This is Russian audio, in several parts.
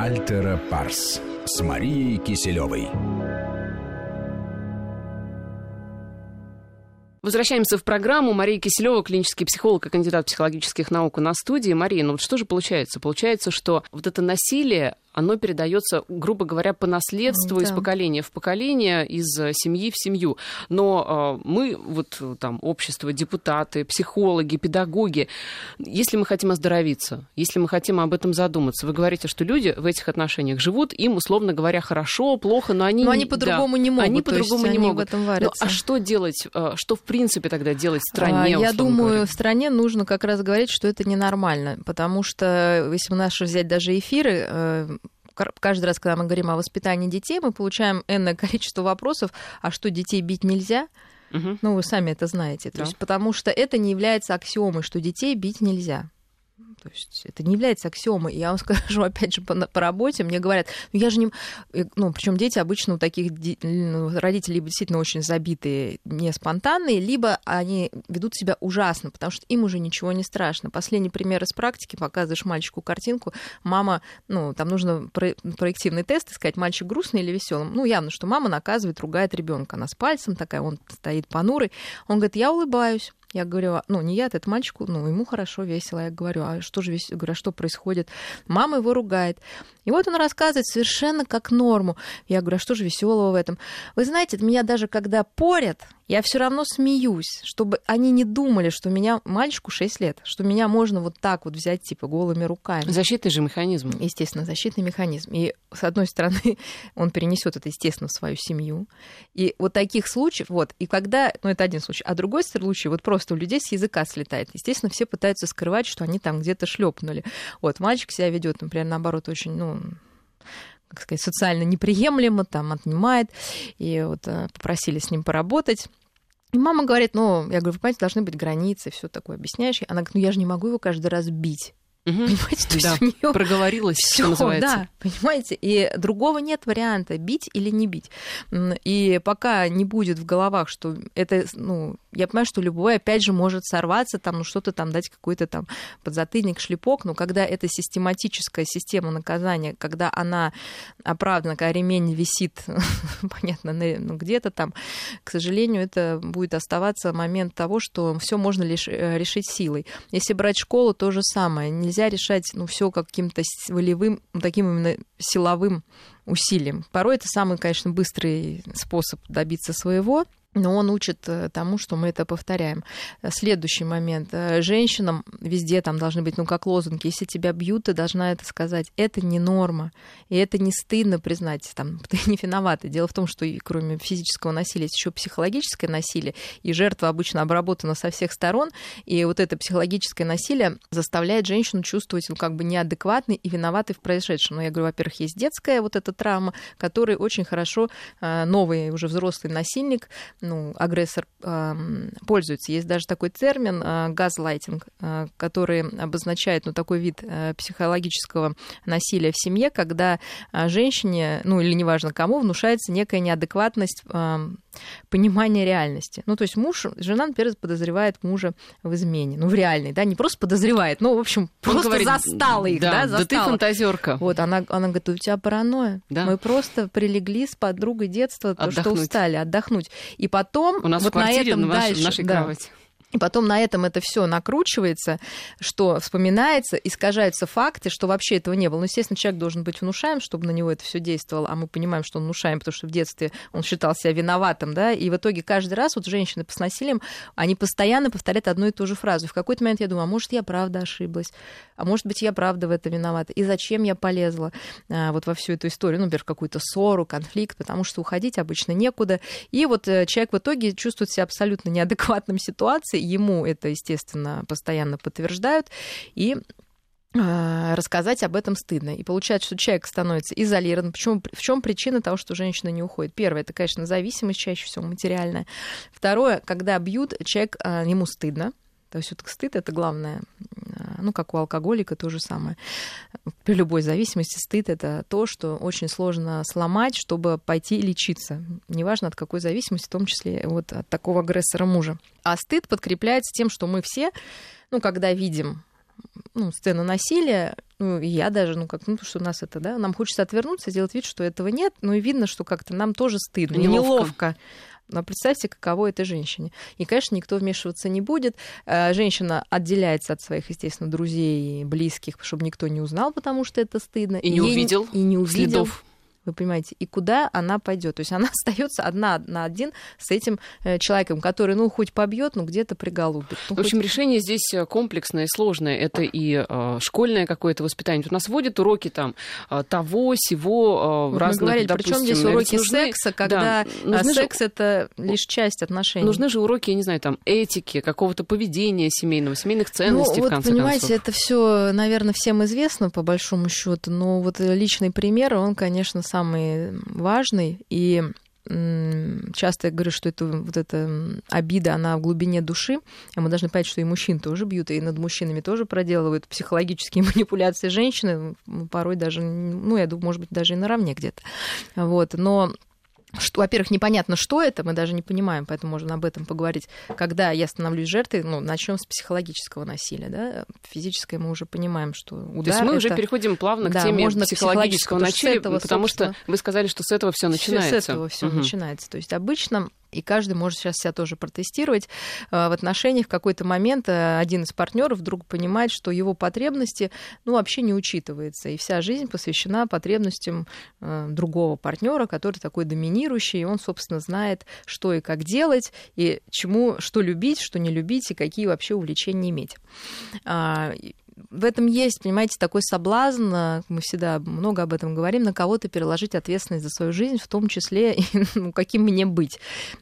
Альтера Парс с Марией Киселевой. Возвращаемся в программу. Мария Киселева, клинический психолог и кандидат психологических наук на студии. Мария, ну вот что же получается? Получается, что вот это насилие, оно передается, грубо говоря, по наследству да. из поколения в поколение, из семьи в семью. Но э, мы, вот там, общество, депутаты, психологи, педагоги, если мы хотим оздоровиться, если мы хотим об этом задуматься, вы говорите, что люди в этих отношениях живут, им, условно говоря, хорошо, плохо, но они... Но они по-другому да, не могут. Они по-другому не могут. В этом варятся. Ну, а что делать, э, что в принципе тогда делать в стране? А, я думаю, говоря? в стране нужно как раз говорить, что это ненормально, потому что, если наши взять даже эфиры, э, каждый раз, когда мы говорим о воспитании детей, мы получаем энное количество вопросов, а что, детей бить нельзя? Угу. Ну, вы сами это знаете. То да. есть, потому что это не является аксиомой, что детей бить нельзя. То есть это не является аксиомой. Я вам скажу, опять же, по, по работе, мне говорят, ну я же не... Э, ну, причем дети обычно у таких ну, родителей либо действительно очень забитые, не спонтанные, либо они ведут себя ужасно, потому что им уже ничего не страшно. Последний пример из практики, показываешь мальчику картинку, мама, ну, там нужно про- проективный тест искать, мальчик грустный или веселым. Ну, явно, что мама наказывает, ругает ребенка. Она с пальцем такая, он стоит понурый. Он говорит, я улыбаюсь. Я говорю, «А, ну, не я, этот мальчик, ну, ему хорошо, весело. Я говорю, а что же весело? Говорю, а что происходит? Мама его ругает. И вот он рассказывает совершенно как норму. Я говорю, а что же веселого в этом? Вы знаете, меня даже когда порят, я все равно смеюсь, чтобы они не думали, что меня мальчику 6 лет, что меня можно вот так вот взять, типа, голыми руками. Защитный же механизм. Естественно, защитный механизм. И, с одной стороны, он перенесет это, естественно, в свою семью. И вот таких случаев, вот, и когда, ну, это один случай, а другой случай, вот просто у людей с языка слетает. Естественно, все пытаются скрывать, что они там где-то шлепнули. Вот, мальчик себя ведет, например, наоборот, очень, ну, как сказать, социально неприемлемо, там отнимает, и вот э, попросили с ним поработать. И мама говорит, ну, я говорю, вы понимаете, должны быть границы, все такое объясняешь. Она говорит, ну я же не могу его каждый раз бить. Угу. Понимаете, то да, есть у нее проговорилась, что называется. Да, понимаете, и другого нет варианта бить или не бить. И пока не будет в головах, что это, ну, я понимаю, что любой, опять же, может сорваться, там, ну, что-то там дать какой-то там подзатыльник, шлепок, но когда это систематическая система наказания, когда она оправдана, когда ремень висит, понятно, ну, где-то там, к сожалению, это будет оставаться момент того, что все можно лишь э, решить силой. Если брать школу, то же самое. Нельзя решать, ну, все каким-то волевым, таким именно силовым усилием. Порой это самый, конечно, быстрый способ добиться своего, но он учит э, тому, что мы это повторяем. Следующий момент. Э, женщинам везде там должны быть, ну, как лозунги, если тебя бьют, ты должна это сказать. Это не норма, и это не стыдно признать, там, ты не виновата. Дело в том, что кроме физического насилия есть еще психологическое насилие, и жертва обычно обработана со всех сторон, и вот это психологическое насилие заставляет женщину чувствовать, ну, как бы неадекватной и виноватой в произошедшем. Но я говорю, во-первых, есть детская вот эта травма, которой очень хорошо э, новый уже взрослый насильник ну, агрессор э, пользуется. Есть даже такой термин э, газлайтинг, э, который обозначает ну, такой вид э, психологического насилия в семье, когда э, женщине, ну или неважно кому, внушается некая неадекватность э, понимания реальности. Ну, то есть муж, жена, например, подозревает мужа в измене. Ну, в реальной, да, не просто подозревает, но, в общем, Он просто говорит, застала их, да, да, застала. Да ты фантазерка. Вот, она, она говорит, у тебя паранойя. Да. Мы просто прилегли с подругой детства, то, что устали, отдохнуть. И потом у нас вот в квартире, на этом на нашей, дальше, нашей да, кровати. И потом на этом это все накручивается, что вспоминается, искажаются факты, что вообще этого не было. Ну, естественно, человек должен быть внушаем, чтобы на него это все действовало, а мы понимаем, что он внушаем, потому что в детстве он считал себя виноватым, да, и в итоге каждый раз вот женщины с насилием, они постоянно повторяют одну и ту же фразу. В какой-то момент я думаю, а может, я правда ошиблась, а может быть, я правда в это виновата, и зачем я полезла а, вот во всю эту историю, ну, например, какую-то ссору, конфликт, потому что уходить обычно некуда. И вот э, человек в итоге чувствует себя абсолютно неадекватным ситуации, ему это, естественно, постоянно подтверждают, и а, рассказать об этом стыдно. И получается, что человек становится изолирован. Почему, в чем причина того, что женщина не уходит? Первое, это, конечно, зависимость чаще всего материальная. Второе, когда бьют, человек, а, ему стыдно, то есть вот стыд это главное, а, ну, как у алкоголика, то же самое. При любой зависимости стыд это то, что очень сложно сломать, чтобы пойти лечиться. Неважно от какой зависимости, в том числе вот от такого агрессора мужа. А стыд подкрепляется тем, что мы все, ну, когда видим ну, сцена насилия, ну, я даже, ну, как, ну, что у нас это, да, нам хочется отвернуться, сделать вид, что этого нет, но и видно, что как-то нам тоже стыдно, неловко. неловко. Но представьте, каково этой женщине. И, конечно, никто вмешиваться не будет. Э, женщина отделяется от своих, естественно, друзей и близких, чтобы никто не узнал, потому что это стыдно. И не увидел. И не увидел. Следов вы понимаете, и куда она пойдет. То есть она остается одна на один с этим э, человеком, который, ну, хоть побьет, ну, где-то приголубит. Ну, в общем, хоть... решение здесь э, комплексное и сложное. Это и э, школьное какое-то воспитание. У нас вводят уроки там э, того, сего, э, разных, Мы говорили, допустим, причем здесь уроки нужны, секса, когда да, секс же... это лишь часть отношений. Нужны же уроки, я не знаю, там, этики, какого-то поведения семейного, семейных ценностей, ну, вот, в конце понимаете, концов. это все, наверное, всем известно, по большому счету, но вот личный пример, он, конечно, сам самый важный. И часто я говорю, что это вот эта обида, она в глубине души, а мы должны понять, что и мужчин тоже бьют, и над мужчинами тоже проделывают психологические манипуляции женщины, порой даже, ну, я думаю, может быть, даже и наравне где-то. Вот. Но что, во-первых, непонятно, что это, мы даже не понимаем, поэтому можно об этом поговорить. Когда я становлюсь жертвой, ну, начнем с психологического насилия, да, физическое мы уже понимаем, что удар. То есть мы это... уже переходим плавно да, к теме можно психологического насилия, потому собственно... что вы сказали, что с этого все начинается. С этого все угу. начинается. То есть обычно и каждый может сейчас себя тоже протестировать э, в отношениях. В какой-то момент э, один из партнеров вдруг понимает, что его потребности ну, вообще не учитываются. И вся жизнь посвящена потребностям э, другого партнера, который такой доминирующий, и он, собственно, знает, что и как делать, и чему, что любить, что не любить, и какие вообще увлечения иметь. В этом есть, понимаете, такой соблазн, э, мы всегда много об этом говорим, на кого-то переложить ответственность за свою жизнь, в том числе, ну, каким мне быть.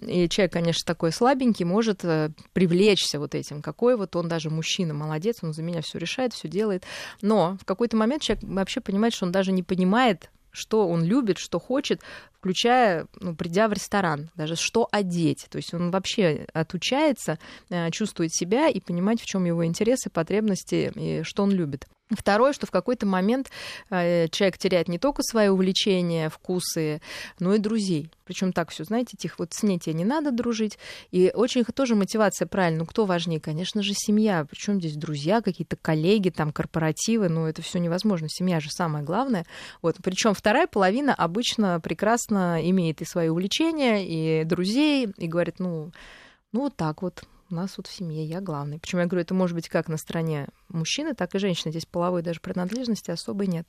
И человек, конечно, такой слабенький, может э, привлечься вот этим, какой вот он даже мужчина, молодец, он за меня все решает, все делает. Но в какой-то момент человек вообще понимает, что он даже не понимает, что он любит, что хочет, включая, ну, придя в ресторан, даже что одеть. То есть он вообще отучается э, чувствовать себя и понимать, в чем его интересы, потребности и что он любит. Второе, что в какой-то момент э, человек теряет не только свои увлечения, вкусы, но и друзей. Причем так все, знаете, тихо, вот с ней тебе не надо дружить. И очень тоже мотивация правильно. Ну, кто важнее? Конечно же, семья. Причем здесь друзья, какие-то коллеги, там, корпоративы. Ну, это все невозможно. Семья же самое главное. Вот. Причем вторая половина обычно прекрасно имеет и свои увлечения, и друзей, и говорит, ну, ну вот так вот у нас вот в семье я главный. Почему я говорю, это может быть как на стороне мужчины, так и женщины. Здесь половой даже принадлежности особой нет.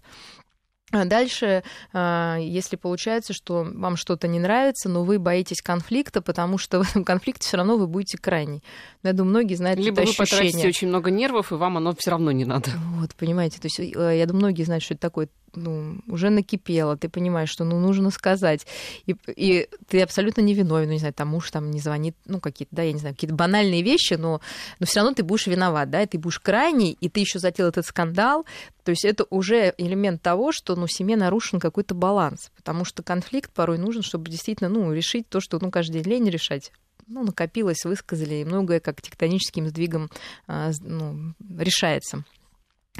А дальше, а, если получается, что вам что-то не нравится, но вы боитесь конфликта, потому что в этом конфликте все равно вы будете крайний. Я думаю, многие знают Либо это вы потратите очень много нервов, и вам оно все равно не надо. Вот, понимаете, то есть э, я думаю, многие знают, что это такое ну, уже накипело, ты понимаешь, что ну, нужно сказать, и, и ты абсолютно не виновен, ну, не знаю, там муж там не звонит, ну, какие-то, да, я не знаю, какие-то банальные вещи, но, но все равно ты будешь виноват, да, и ты будешь крайний, и ты еще затеял этот скандал, то есть это уже элемент того, что, ну, семье нарушен какой-то баланс, потому что конфликт порой нужен, чтобы действительно, ну, решить то, что, ну, каждый день лень решать, ну, накопилось, высказали, и многое как тектоническим сдвигом а, ну, решается.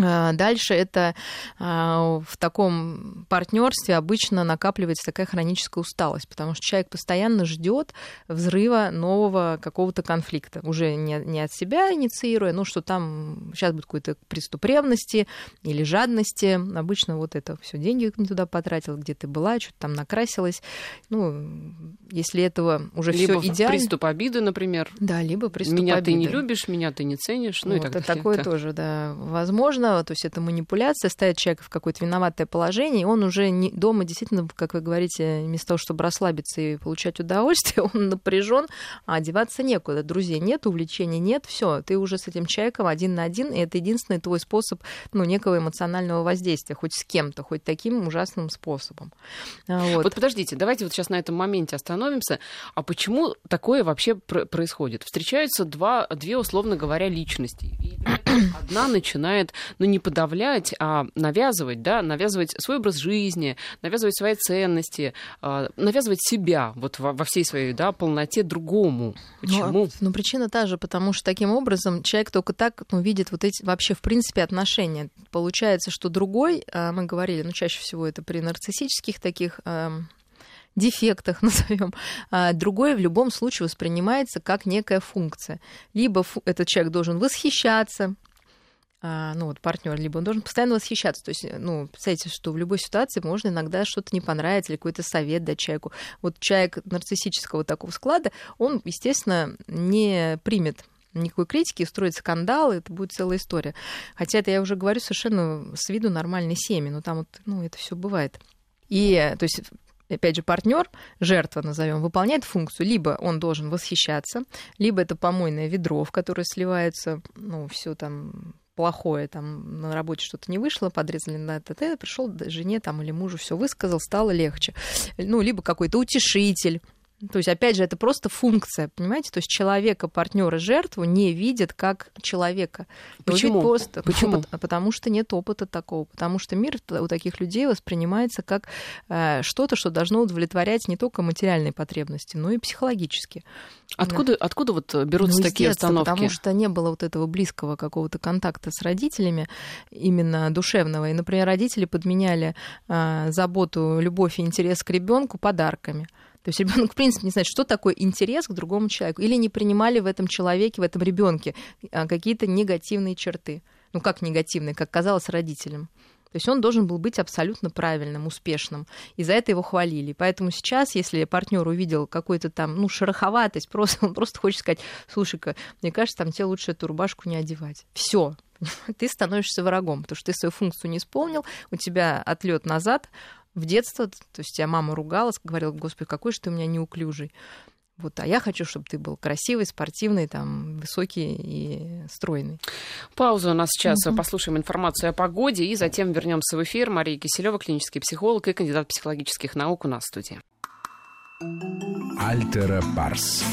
А, дальше это а, в таком партнерстве обычно накапливается такая хроническая усталость, потому что человек постоянно ждет взрыва нового какого-то конфликта, уже не, не от себя инициируя, ну что там сейчас будет какой-то приступ ревности или жадности. Обычно вот это все деньги не туда потратил, где ты была, что-то там накрасилась. Ну, если этого уже все идеально. приступ обиды, например. Да, либо приступ меня обиды. ты не любишь, меня ты не ценишь, ну вот, и так это далее. Такое тоже, да, возможно то есть это манипуляция, ставит человека в какое-то виноватое положение, и он уже не, дома действительно, как вы говорите, вместо того, чтобы расслабиться и получать удовольствие, он напряжен, а одеваться некуда. Друзей нет, увлечений нет, все, ты уже с этим человеком один на один, и это единственный твой способ ну, некого эмоционального воздействия, хоть с кем-то, хоть таким ужасным способом. А, вот. вот подождите, давайте вот сейчас на этом моменте остановимся. А почему такое вообще происходит? Встречаются два, две, условно говоря, личности. И одна начинает, ну, не подавлять, а навязывать, да, навязывать свой образ жизни, навязывать свои ценности, а, навязывать себя вот во, всей своей, да, полноте другому. Почему? Ну, ну, причина та же, потому что таким образом человек только так ну, видит вот эти вообще, в принципе, отношения. Получается, что другой, а, мы говорили, ну, чаще всего это при нарциссических таких дефектах, назовем, а другое в любом случае воспринимается как некая функция. Либо этот человек должен восхищаться, а, ну, вот партнер, либо он должен постоянно восхищаться. То есть, ну, представьте, что в любой ситуации можно иногда что-то не понравится или какой-то совет дать человеку. Вот человек нарциссического такого склада, он, естественно, не примет никакой критики, устроит скандал, это будет целая история. Хотя это я уже говорю совершенно с виду нормальной семьи, но там вот, ну, это все бывает. И, то есть, опять же, партнер, жертва назовем, выполняет функцию. Либо он должен восхищаться, либо это помойное ведро, в которое сливается, ну, все там плохое, там на работе что-то не вышло, подрезали на ТТ, пришел жене там или мужу, все высказал, стало легче. Ну, либо какой-то утешитель, то есть, опять же, это просто функция, понимаете? То есть человека, партнера, жертву не видят как человека. Почему? Просто, Почему? Потому что нет опыта такого. Потому что мир у таких людей воспринимается как э, что-то, что должно удовлетворять не только материальные потребности, но и психологические. Откуда, да. откуда вот берутся ну, такие детства, установки? Потому что не было вот этого близкого какого-то контакта с родителями, именно душевного. И, например, родители подменяли э, заботу, любовь и интерес к ребенку подарками. То есть ребенок, в принципе, не знает, что такое интерес к другому человеку. Или не принимали в этом человеке, в этом ребенке а, какие-то негативные черты. Ну, как негативные, как казалось родителям. То есть он должен был быть абсолютно правильным, успешным. И за это его хвалили. Поэтому сейчас, если партнер увидел какую-то там, ну, шероховатость, просто, он просто хочет сказать, слушай-ка, мне кажется, там тебе лучше эту рубашку не одевать. Все, ты становишься врагом, потому что ты свою функцию не исполнил, у тебя отлет назад, в детство, то есть тебя мама ругалась, говорила, господи, какой же ты у меня неуклюжий. Вот, а я хочу, чтобы ты был красивый, спортивный, там, высокий и стройный. Пауза у нас сейчас. Угу. Послушаем информацию о погоде и затем вернемся в эфир. Мария Киселева, клинический психолог и кандидат психологических наук у нас в студии. Альтера Парс.